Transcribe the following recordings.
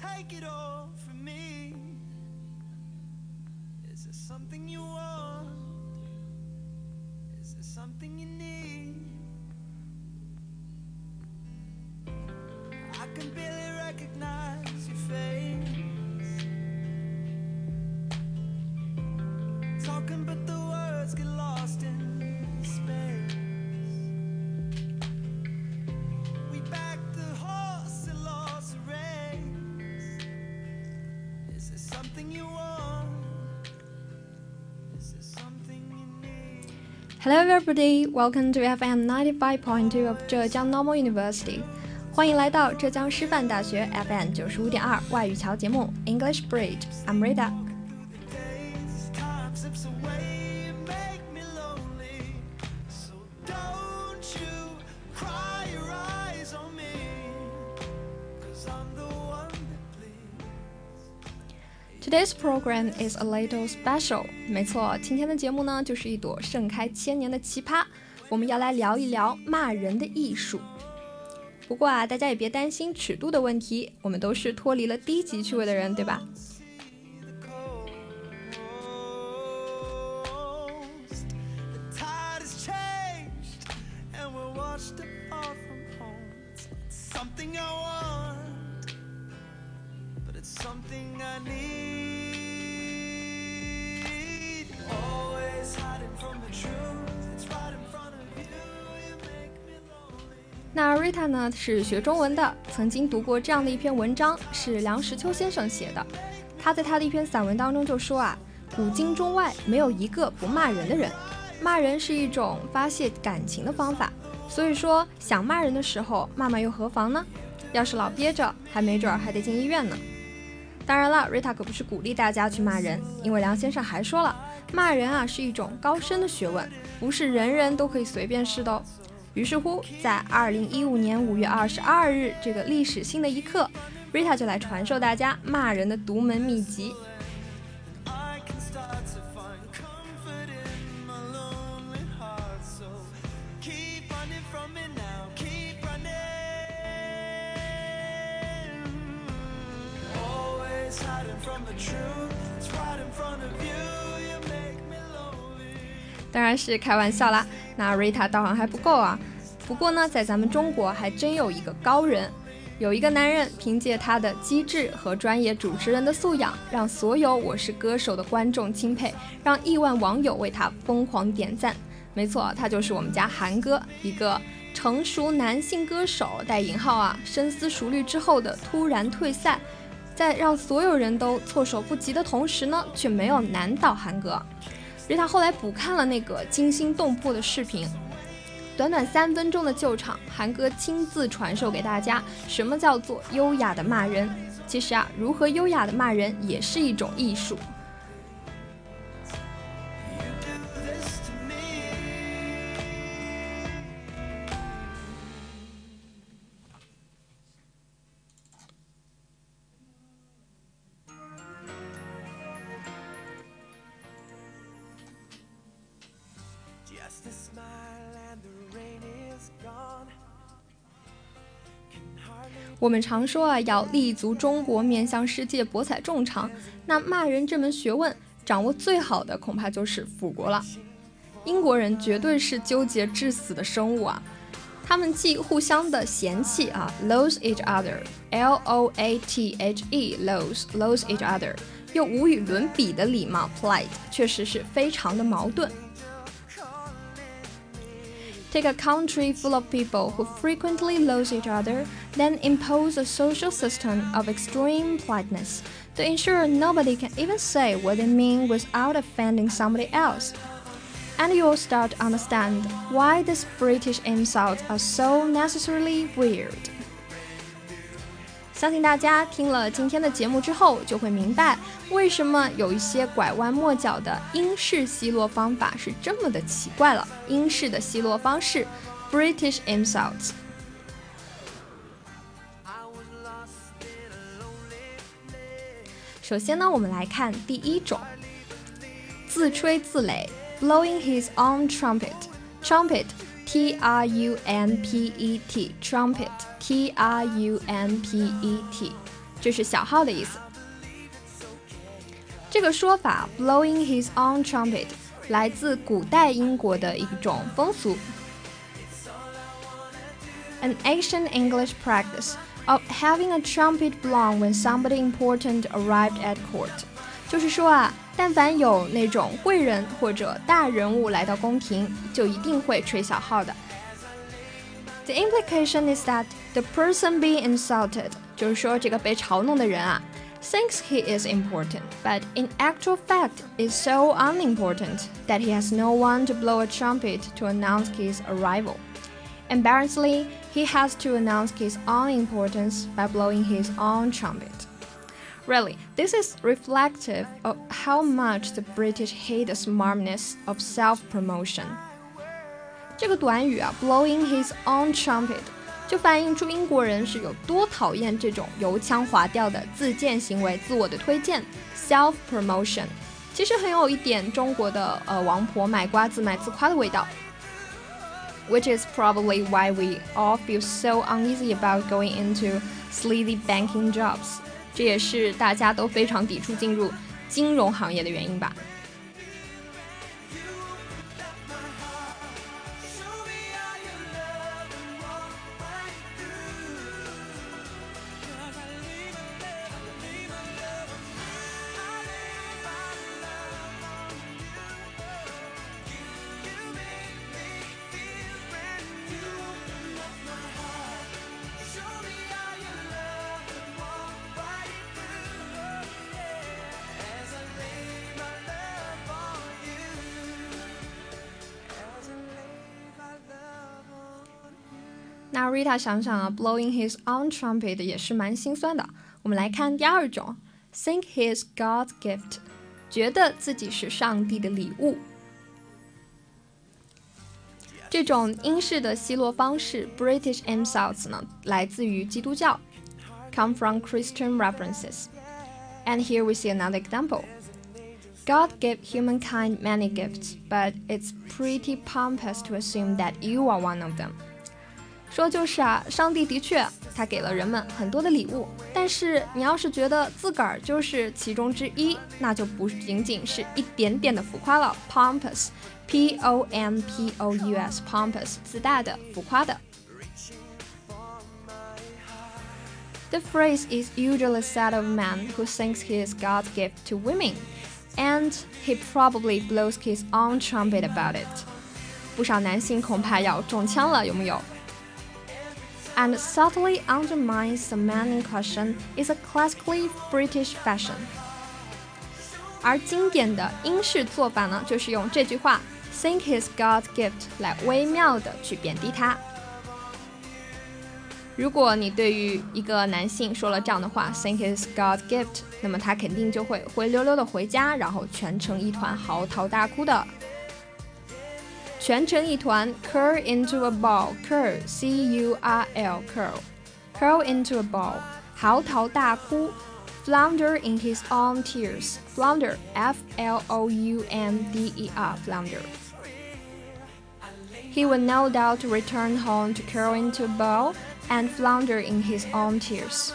take it all from me. Is there something you want? Is there something you need? I can barely recognize your face. Talking, but Hello, everybody. Welcome to FM 95.2 of Zhejiang Normal University. 欢迎来到浙江师范大学 FM 九十五点二外语桥节目 English Bridge。I'm Rita。This program is a little special。没错，今天的节目呢，就是一朵盛开千年的奇葩。我们要来聊一聊骂人的艺术。不过啊，大家也别担心尺度的问题，我们都是脱离了低级趣味的人，对吧？那 Rita 呢是学中文的，曾经读过这样的一篇文章，是梁实秋先生写的。他在他的一篇散文当中就说啊，古今中外没有一个不骂人的人，骂人是一种发泄感情的方法。所以说，想骂人的时候，骂骂又何妨呢？要是老憋着，还没准儿还得进医院呢。当然了，Rita 可不是鼓励大家去骂人，因为梁先生还说了，骂人啊是一种高深的学问，不是人人都可以随便试的哦。于是乎在二零一五年五月二十二日这个历史性的一刻 rita 就来传授大家骂人的独门秘籍。当然是开玩笑啦。那 Rita 道行还不够啊。不过呢，在咱们中国还真有一个高人，有一个男人凭借他的机智和专业主持人的素养，让所有《我是歌手》的观众钦佩，让亿万网友为他疯狂点赞。没错，他就是我们家韩哥，一个成熟男性歌手（带引号啊），深思熟虑之后的突然退赛，在让所有人都措手不及的同时呢，却没有难倒韩哥。瑞塔后来补看了那个惊心动魄的视频，短短三分钟的救场，韩哥亲自传授给大家什么叫做优雅的骂人。其实啊，如何优雅的骂人也是一种艺术。smile the rain is gone 我们常说啊，要立足中国，面向世界，博采众长。那骂人这门学问，掌握最好的恐怕就是辅国了。英国人绝对是纠结致死的生物啊，他们既互相的嫌弃啊，loathe each other，l o a t h e，loathe loathe each other，又无与伦比的礼貌 polite，确实是非常的矛盾。Take a country full of people who frequently lose each other, then impose a social system of extreme politeness to ensure nobody can even say what they mean without offending somebody else. And you'll start to understand why these British insults are so necessarily weird. 相信大家听了今天的节目之后，就会明白为什么有一些拐弯抹角的英式奚落方法是这么的奇怪了。英式的奚落方式，British insults。首先呢，我们来看第一种，自吹自擂，blowing his own trumpet，trumpet。T R U M P E T trumpet T R U M P E T 这是小号的意思。这个说法 “blowing his own trumpet” 来自古代英国的一种风俗，an ancient English practice of having a trumpet blown when somebody important arrived at court。就是说啊， 但凡有那种贵人或者大人物来到宫廷，就一定会吹小号的。The implication is that the person being insulted，就是说这个被嘲弄的人啊。thinks he is important, but in actual fact is so unimportant that he has no one to blow a trumpet to announce his arrival. Embarrassingly, he has to announce his own importance by blowing his own trumpet. Really, this is reflective of how much the British hate the smartness of self-promotion. 这个短语啊，blowing his own trumpet 就反映出英国人是有多讨厌这种油腔滑调的自荐行为、自我的推荐 （self promotion）。其实很有一点中国的呃王婆卖瓜自卖自夸的味道。Which is probably why we all feel so uneasy about going into sleazy banking jobs。 这也是大家都非常抵触进入金融行业的原因吧。那 Rita 想想啊，blowing his own trumpet 也是蛮心酸的。我们来看第二种，think he is God's gift，觉得自己是上帝的礼物。这种英式的奚落方式 （British insults） 呢，来自于基督教，come from Christian references。And here we see another example. God gave humankind many gifts, but it's pretty pompous to assume that you are one of them. 说就是啊，上帝的确他给了人们很多的礼物，但是你要是觉得自个儿就是其中之一，那就不仅仅是一点点的浮夸了。Pompous，P O M P O U S，pompous，自大的、浮夸的。The phrase is usually said of a man who thinks he is God's gift to women, and he probably blows his own trumpet about it. 不少男性恐怕要中枪了，有没有 ？and subtly undermines the man in question is a classically British fashion. 而经典的英式做法呢，就是用这句话 "think he's God's gift" 来微妙的去贬低他。如果你对于一个男性说了这样的话 "think he's God's gift"，那么他肯定就会灰溜溜的回家，然后全程一团嚎啕大哭的。 全成一团，curl into a ball，curl c u r l curl，curl into a ball，嚎啕大哭，flounder in his own tears，flounder f l o u n d e r flounder。He would no doubt return home to curl into a ball and flounder in his own tears.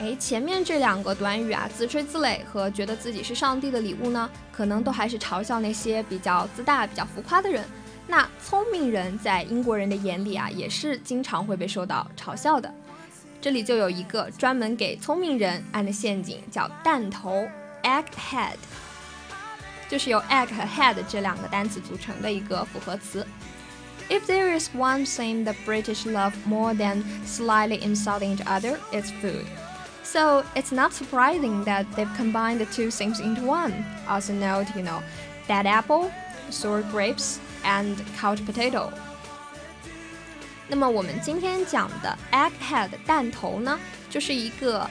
哎，前面这两个短语啊，自吹自擂和觉得自己是上帝的礼物呢，可能都还是嘲笑那些比较自大、比较浮夸的人。那聪明人在英国人的眼里啊，也是经常会被受到嘲笑的。这里就有一个专门给聪明人安的陷阱，叫弹头 （egghead），就是由 egg 和 head 这两个单词组成的一个复合词。If there is one thing the British love more than slightly insulting each other, it's food. So it's not surprising that they've combined the two things into one. Also note, you know, bad apple, sour grapes, and couch potato. 那么我们今天讲的 egghead 弹头呢，就是一个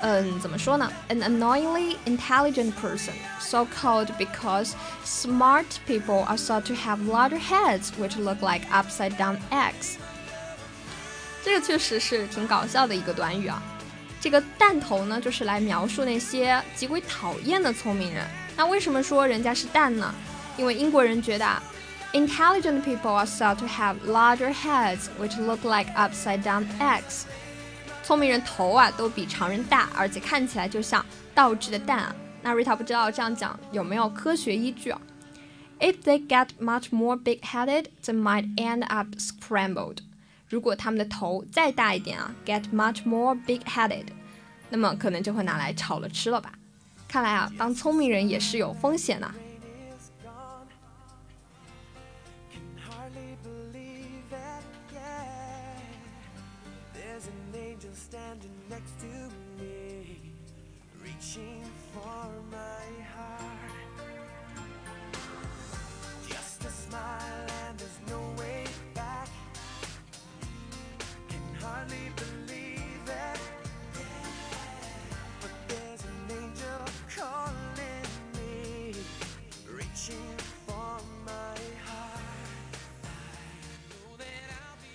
嗯，怎么说呢？An annoyingly intelligent person, so called because smart people are thought to have larger heads which look like upside down eggs。这个确实是挺搞笑的一个短语啊。 这个蛋头呢，就是来描述那些极为讨厌的聪明人。那为什么说人家是蛋呢？因为英国人觉得，intelligent people are said to have larger heads which look like upside down eggs。聪明人头啊都比常人大，而且看起来就像倒置的蛋啊。那 Rita 不知道这样讲有没有科学依据啊？If they get much more big-headed, they might end up scrambled. 如果他们的头再大一点啊，get much more big-headed，那么可能就会拿来炒了吃了吧。看来啊，当聪明人也是有风险的。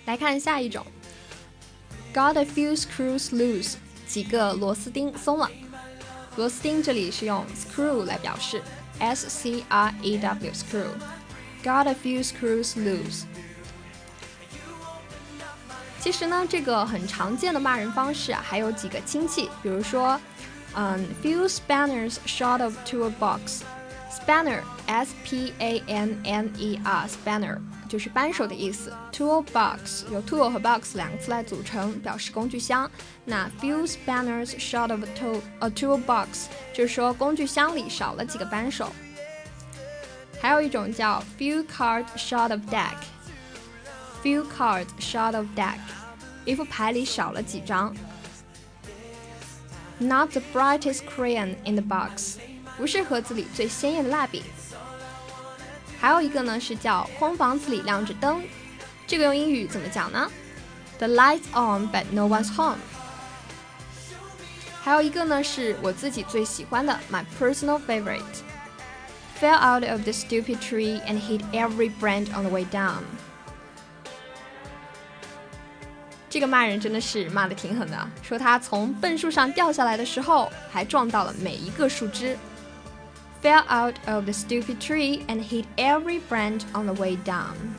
来看下一种，Got a few screws loose，几个螺丝钉松了。螺丝钉这里是用 screw 来表示，s c r e w screw。Got a few screws loose。其实呢，这个很常见的骂人方式啊，还有几个亲戚，比如说，嗯，few spanners short of to a box。Spanner，s p a n n e r，spanner。 就是扳手的意思。Tool box 由 tool 和 box 两个词来组成，表示工具箱。那 few spanners short of a tool a tool box 就是说工具箱里少了几个扳手。还有一种叫 few cards short of deck。few cards short of deck，一副牌里少了几张。Not the brightest crayon in the box，不是盒子里最鲜艳的蜡笔。 还有一个呢是叫空房子里亮着灯，这个用英语怎么讲呢？The lights on but no one's home。还有一个呢是我自己最喜欢的，my personal favorite。Fell out of the stupid tree and hit every branch on the way down。这个骂人真的是骂的挺狠的，说他从笨树上掉下来的时候，还撞到了每一个树枝。Fell out of the stupid tree and hit every branch on the way down.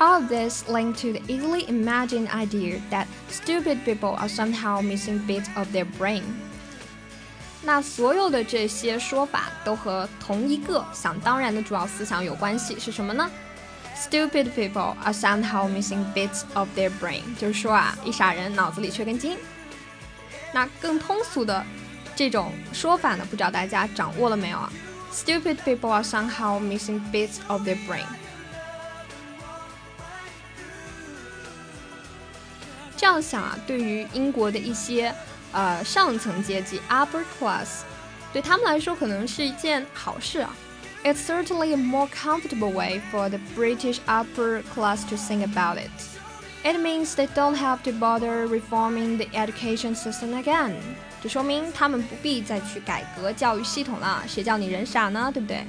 All of this linked to the easily imagined idea that stupid people are somehow missing bits of their brain. 那所有的这些说法都和同一个想当然的主要思想有关系，是什么呢？Stupid people are somehow missing bits of their brain，就是说啊，一傻人脑子里缺根筋。那更通俗的这种说法呢，不知道大家掌握了没有啊？Stupid people are somehow missing bits of their brain。这样想啊，对于英国的一些。呃上层阶级 upper class，对他们来说可能是一件好事啊。It's certainly a more comfortable way for the British upper class to think about it. It means they don't have to bother reforming the education system again. 这说明他们不必再去改革教育系统了，谁叫你人傻呢？对不对？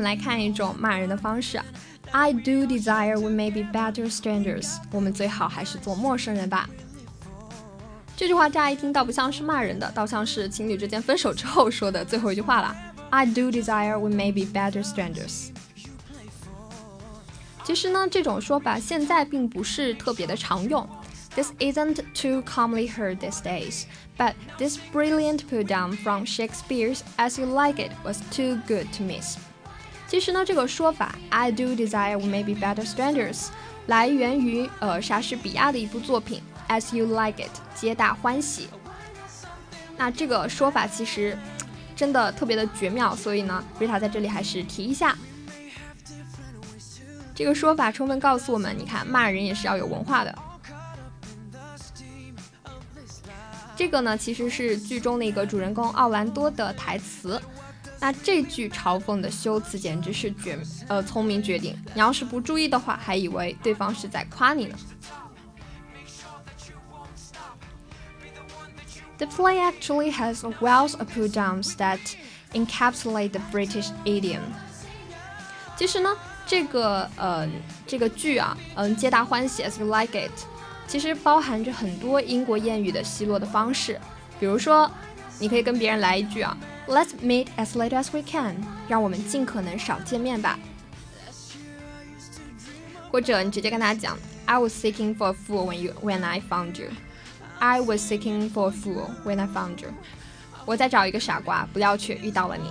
们来看一种骂人的方式。I do desire we may be better strangers。我们最好还是做陌生人吧。这句话乍一听倒不像是骂人的，倒像是情侣之间分手之后说的最后一句话了。I do desire we may be better strangers。其实呢，这种说法现在并不是特别的常用。 This isn't too commonly heard these days, but this brilliant put down from Shakespeare's As You Like It was too good to miss. 其实呢，这个说法 I do desire may be better strangers 来源于呃莎士比亚的一部作品 As You Like It，皆大欢喜。那这个说法其实真的特别的绝妙，所以呢，瑞塔在这里还是提一下。这个说法充分告诉我们，你看骂人也是要有文化的。这个呢，其实是剧中的一个主人公奥兰多的台词。那这句嘲讽的修辞简直是绝，呃，聪明绝顶。你要是不注意的话，还以为对方是在夸你呢。The play actually has a wealth of put-downs that encapsulate the British idiom。其实呢，这个呃，这个剧啊，嗯，皆大欢喜，as you like it。其实包含着很多英国谚语的奚落的方式，比如说，你可以跟别人来一句啊 ，Let's meet as late as we can，让我们尽可能少见面吧。或者你直接跟他讲，I was seeking for a fool when you when I found you。I was seeking for a fool when I found you。我在找一个傻瓜，不料却遇到了你。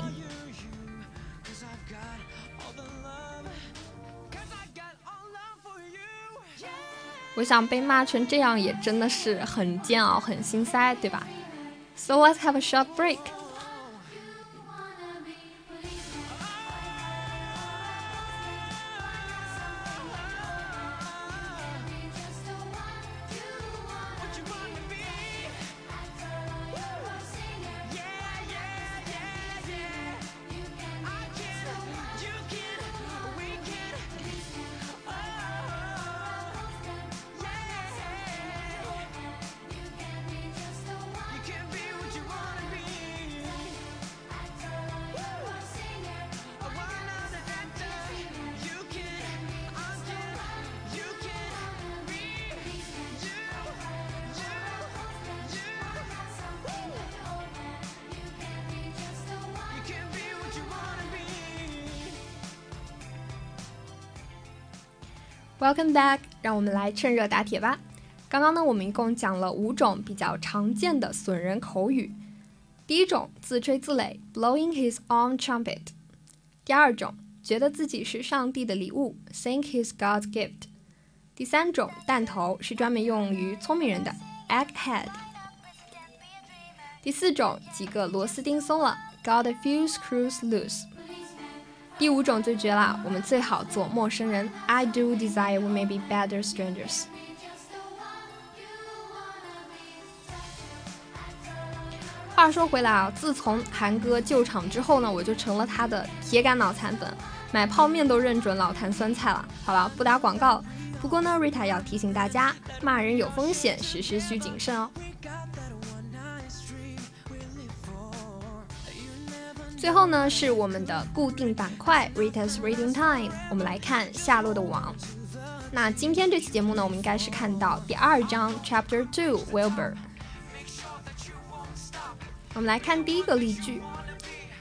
我想被骂成这样也真的是很煎熬、很心塞，对吧？So let's have a short break. Welcome back，让我们来趁热打铁吧。刚刚呢，我们一共讲了五种比较常见的损人口语。第一种，自吹自擂，blowing his own trumpet；第二种，觉得自己是上帝的礼物，think he's God's gift；第三种，弹头是专门用于聪明人的，egghead；第四种，几个螺丝钉松了，got a few screws loose。第五种最绝了，我们最好做陌生人。I do desire we may be better strangers。话说回来啊，自从韩哥救场之后呢，我就成了他的铁杆脑残粉，买泡面都认准老坛酸菜了。好了，不打广告。不过呢，瑞塔要提醒大家，骂人有风险，时时需谨慎哦。最后呢，是我们的固定板块 Rita's Reading Time。我们来看夏洛的网。那今天这期节目呢，我们应该是看到第二章 Chapter Two Wilbur。我们来看第一个例句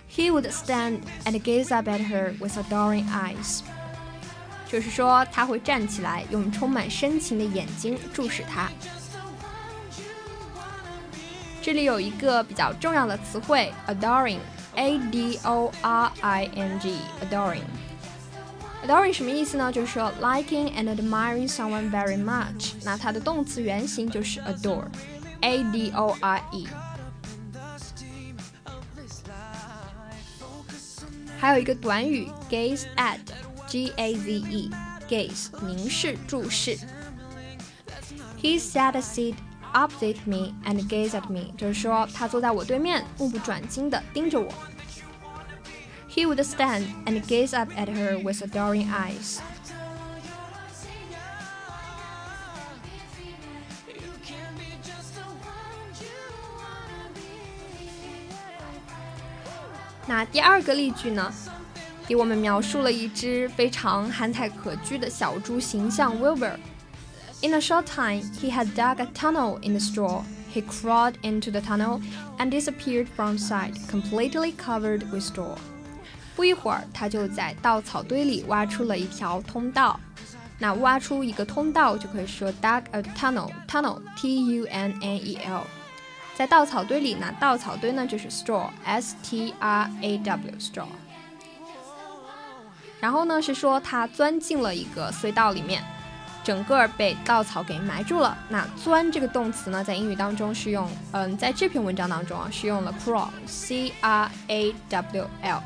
：He would stand and gaze up at her with adoring eyes。就是说他会站起来，用充满深情的眼睛注视她。这里有一个比较重要的词汇 adoring。A D O R I N G adoring adoring 什么意思呢？就是说 liking and admiring someone very much。那它的动词原形就是 adore，A D O R E。还有一个短语 gaze at，G A Z E，gaze 凝视、注视。He sat a seat opposite me and gaze at me，就是说他坐在我对面，目不转睛地盯着我。He would stand and gaze up at her with adoring eyes. 那第二个例句呢，给我们描述了一只非常憨态可掬的小猪形象 Wilbur。in a short time, he had dug a tunnel in the straw. He crawled into the tunnel and disappeared from sight, completely covered with straw. 不一会儿，他就在稻草堆里挖出了一条通道， 那挖出一个通道就可以说 dug a tunnel tunnel t u n n e l。在稻草堆里，那稻草堆呢就是 straw s t r a w straw。然后呢是说他钻进了一个隧道里面， 整个被稻草给埋住了。那钻这个动词呢，在英语当中是用，嗯，在这篇文章当中啊是用了 crawl c r a w l。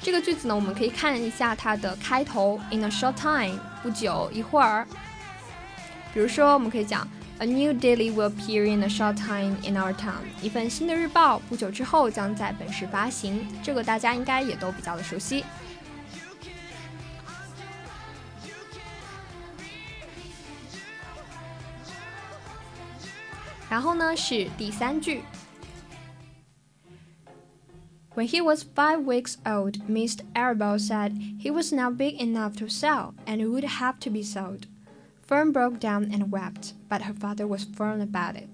这个句子呢，我们可以看一下它的开头，in a short time，不久，一会儿。比如说，我们可以讲 A new daily will appear in a short time in our town。一份新的日报不久之后将在本市发行，这个大家应该也都比较的熟悉。然后呢是第三句。When he was five weeks old, Mr. Arable said he was now big enough to sell and would have to be sold. Fern broke down and wept, but her father was firm about it.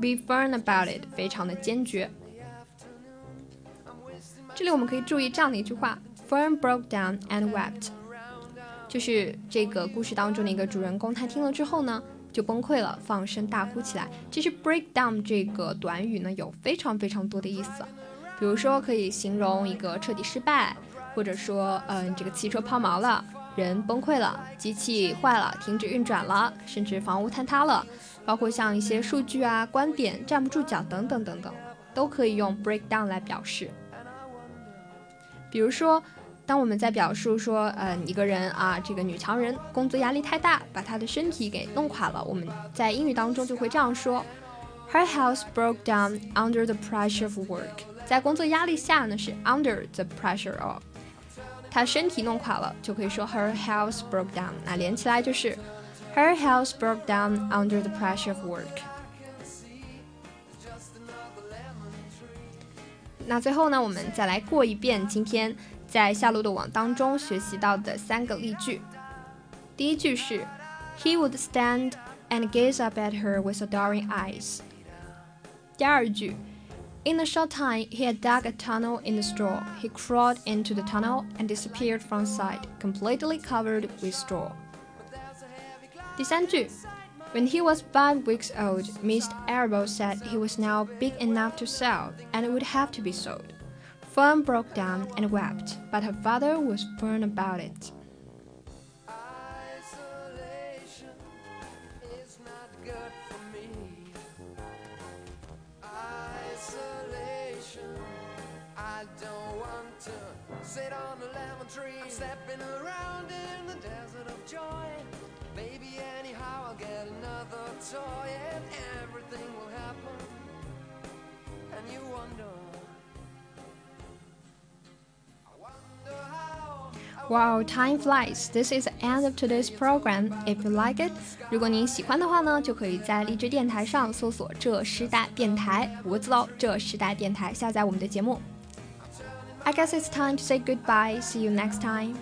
Be firm about it，非常的坚决。这里我们可以注意这样的一句话：Fern broke down and wept，就是这个故事当中的一个主人公，他听了之后呢，就崩溃了，放声大哭起来。其实 break down 这个短语呢，有非常非常多的意思，比如说可以形容一个彻底失败，或者说，嗯，这个汽车抛锚了，人崩溃了，机器坏了，停止运转了，甚至房屋坍塌了，包括像一些数据啊、观点站不住脚等等等等，都可以用 break down 来表示。比如说。当我们在表述说，嗯，一个人啊，这个女强人工作压力太大，把她的身体给弄垮了，我们在英语当中就会这样说：Her house broke down under the pressure of work。在工作压力下呢，是 under the pressure of。她身体弄垮了，就可以说 her health broke down。那连起来就是 her health broke down under the pressure of work。那最后呢，我们再来过一遍今天在夏洛的网当中学习到的三个例句。第一句是 He would stand and gaze up at her with adoring eyes。第二句。，In a short time he had dug a tunnel in the straw. He crawled into the tunnel and disappeared from sight, completely covered with straw. 第三句，When he was five weeks old, Mr. Arable said he was now big enough to sell and would have to be sold. Fern broke down and wept, but her father was firm about it. sit on a lemon tree. I'm stepping around in the desert of joy. Maybe anyhow I'll get another toy and everything will happen. And you wonder. Wow, time flies! This is the end of today's program. If you like it，如果您喜欢的话呢，就可以在荔枝电台上搜索“浙师大电台”五个字哦，“浙师大电台”下载我们的节目。 I guess it's time to say goodbye. See you next time.